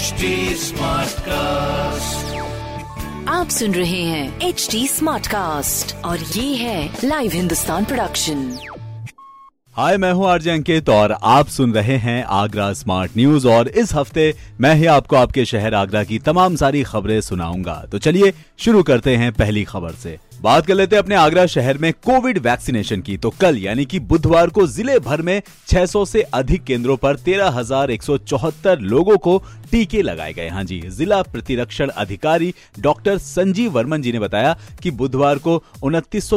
HD Smartcast. आप सुन रहे हैं एच डी स्मार्ट कास्ट और ये है लाइव हिंदुस्तान प्रोडक्शन हाय मैं हूँ आरजे अंकित और आप सुन रहे हैं आगरा स्मार्ट न्यूज़ और इस हफ़्ते मैं ही आपको आपके शहर आगरा की तमाम सारी खबरें सुनाऊँगा। तो चलिए शुरू करते हैं पहली खबर से। बात कर लेते हैं अपने आगरा शहर में कोविड वैक्सीनेशन की। तो कल यानी कि बुधवार को ज़िले भर में 600 से अधिक केंद्रों पर 13,174 लोगों को टीके लगाए गए। हाँ जी, जिला प्रतिरक्षण अधिकारी डॉक्टर संजीव वर्मन जी ने बताया कि बुधवार को उनतीस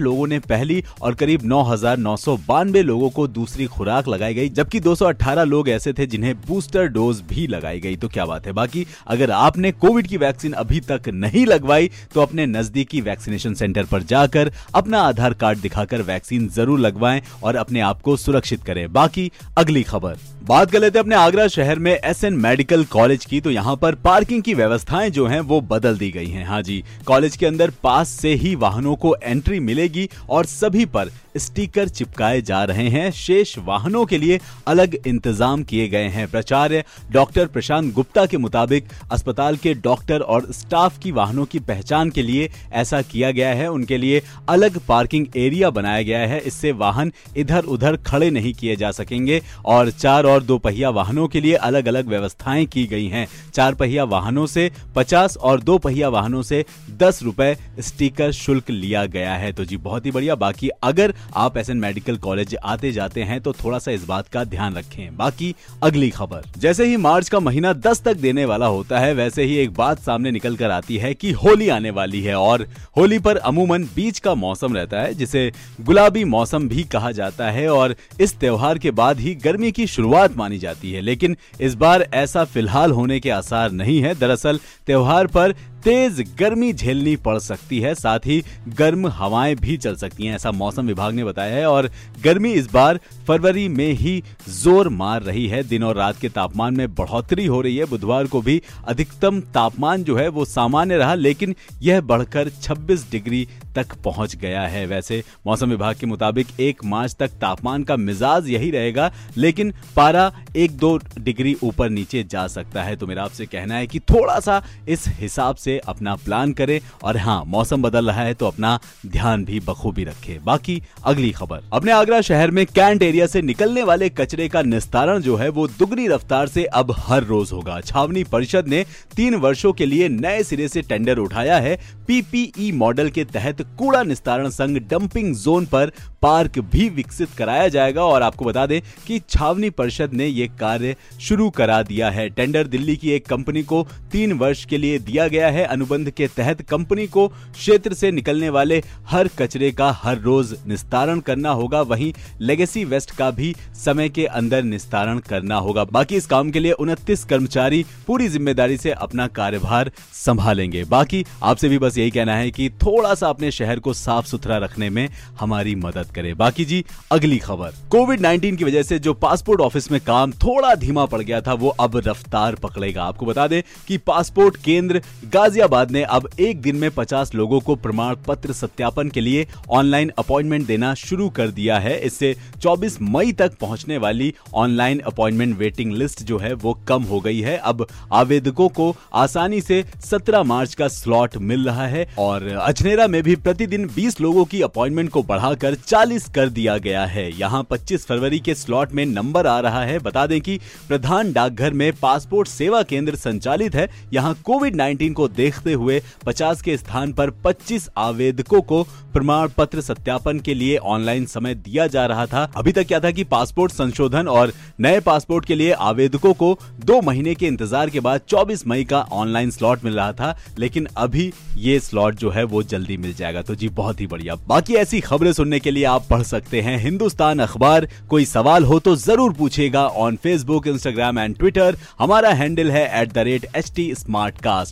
लोगों ने पहली और करीब नौ हज़ार नौ सौ बानबे लोगों को दूसरी खुराक लगाई गई, जबकि 218 लोग ऐसे थे जिन्हें बूस्टर डोज भी लगाई गई। तो क्या बात है? बाकी अगर आपने कोविड की वैक्सीन अभी तक नहीं लगवाई तो अपने नजदीकी वैक्सीनेशन सेंटर पर जाकर अपना आधार कार्ड दिखाकर वैक्सीन ज़रूर लगवाएँ और अपने आप को सुरक्षित करें। बाकी अगली खबर। बात कर लेते हैं अपने आगरा शहर में एस एन मेडिकल कॉलेज की। तो यहाँ पर पार्किंग की व्यवस्थाएँ जो हैं, वो बदल दी गई हैं। हाँ जी कॉलेज के अंदर पास से ही वाहनों को एंट्री मिलेगी और सभी पर स्टिकर चिपकाए जा रहे हैं। शेष वाहनों के लिए अलग इंतज़ाम किए गए हैं। प्राचार्य डॉक्टर प्रशांत गुप्ता के मुताबिक अस्पताल के डॉक्टर और स्टाफ की वाहनों की पहचान के लिए ऐसा किया गया है। उनके लिए अलग पार्किंग एरिया बनाया गया है। इससे वाहन इधर उधर खड़े नहीं किए जा सकेंगे और चार और दो पहिया वाहनों के लिए अलग अलग व्यवस्थाएँ की गई हैं। चार पहिया वाहनों से पचास और दो पहिया वाहनों से दस रुपए स्टिकर शुल्क लिया गया है। तो जी, बहुत ही बढ़िया। बाकी अगर आप एस मेडिकल कॉलेज आते जाते हैं तो थोड़ा सा इस बात का ध्यान रखें। बाकी अगली खबर। जैसे ही मार्च का महीना दस तक देने वाला होता है, वैसे ही एक बात सामने निकल कर आती है की होली आने वाली है और होली पर अमूमन बीच का मौसम रहता है, जिसे गुलाबी मौसम भी कहा जाता है और इस त्योहार के बाद ही गर्मी की शुरुआत मानी जाती है। लेकिन इस बार ऐसा फ़िलहाल होने के आसार नहीं है। दरअसल त्योहार पर तेज गर्मी झेलनी पड़ सकती है, साथ ही गर्म हवाएँ भी चल सकती हैं, ऐसा मौसम विभाग ने बताया है। और गर्मी इस बार फरवरी में ही ज़ोर मार रही है। दिन और रात के तापमान में बढ़ोतरी हो रही है। बुधवार को भी अधिकतम तापमान जो है वो सामान्य रहा, लेकिन यह बढ़कर 26 डिग्री तक पहुँच गया है। वैसे मौसम विभाग के मुताबिक एक मार्च तक तापमान का मिजाज यही रहेगा, लेकिन पारा एक दो डिग्री ऊपर नीचे जा सकता है। तो मेरा आपसे कहना है कि थोड़ा सा इस हिसाब से अपना प्लान करें और हाँ मौसम बदल रहा है तो अपना ध्यान भी बखूबी रखें। बाकी अगली खबर। अपने आगरा शहर में कैंट एरिया से निकलने वाले कचरे का निस्तारण जो है वो दुगनी रफ्तार से अब हर रोज होगा। छावनी परिषद ने तीन वर्षों के लिए नए सिरे से टेंडर उठाया है। पीपीई मॉडल के तहत कूड़ा निस्तारण संघ डंपिंग जोन पर पार्क भी विकसित कराया जाएगा और आपको बता दें कि छावनी परिषद ने ये कार्य शुरू करा दिया है। टेंडर दिल्ली की एक कंपनी को तीन वर्ष के लिए दिया गया है। अनुबंध के तहत कंपनी को क्षेत्र से निकलने वाले हर कचरे का हर रोज निस्तारण करना होगा। वहीं लेगेसी वेस्ट का भी समय के अंदर निस्तारण करना होगा। बाकी इस काम के लिए उनतीस कर्मचारी पूरी ज़िम्मेदारी से अपना कार्यभार संभालेंगे। बाकी आपसे भी बस यही कहना है कि थोड़ा सा अपने शहर को साफ़ सुथरा रखने में हमारी मदद करे। बाकी जी, अगली खबर। कोविड 19 की वजह से जो पासपोर्ट ऑफ़िस में काम थोड़ा धीमा पड़ गया था, वो अब रफ्तार पकड़ेगा। आपको बता दें कि पासपोर्ट केंद्र गाजियाबाद ने अब एक दिन में 50 लोगों को प्रमाण पत्र सत्यापन के लिए ऑनलाइन अपॉइंटमेंट देना शुरू कर दिया है। इससे 24 मई तक पहुँचने वाली ऑनलाइन अपॉइंटमेंट वेटिंग लिस्ट जो है वो कम हो गई है। अब आवेदकों को आसानी से 17 मार्च का स्लॉट मिल रहा है और अजनेरा में भी प्रतिदिन 20 लोगों की अपॉइंटमेंट को बढ़ाकर 40 कर दिया गया है। यहाँ 25 फरवरी के स्लॉट में नंबर आ रहा है। बता दें कि प्रधान डाकघर में पासपोर्ट सेवा केंद्र संचालित है। यहाँ कोविड 19 को देखते हुए 50 के स्थान पर 25 आवेदकों को प्रमाण पत्र सत्यापन के लिए ऑनलाइन समय दिया जा रहा था। अभी तक क्या था कि पासपोर्ट संशोधन और नए पासपोर्ट के लिए आवेदकों को दो महीने के इंतज़ार के बाद 24 मई का ऑनलाइन स्लॉट मिल रहा था, लेकिन अभी ये स्लॉट जो है वो जल्दी मिल जाएगा। तो जी, बहुत ही बढ़िया। बाकी ऐसी खबरें सुनने के लिए आप पढ़ सकते हैं हिंदुस्तान अखबार। कोई सवाल हो तो ज़रूर पूछेगा on Facebook Instagram and Twitter हमारा हैंडल है एट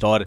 और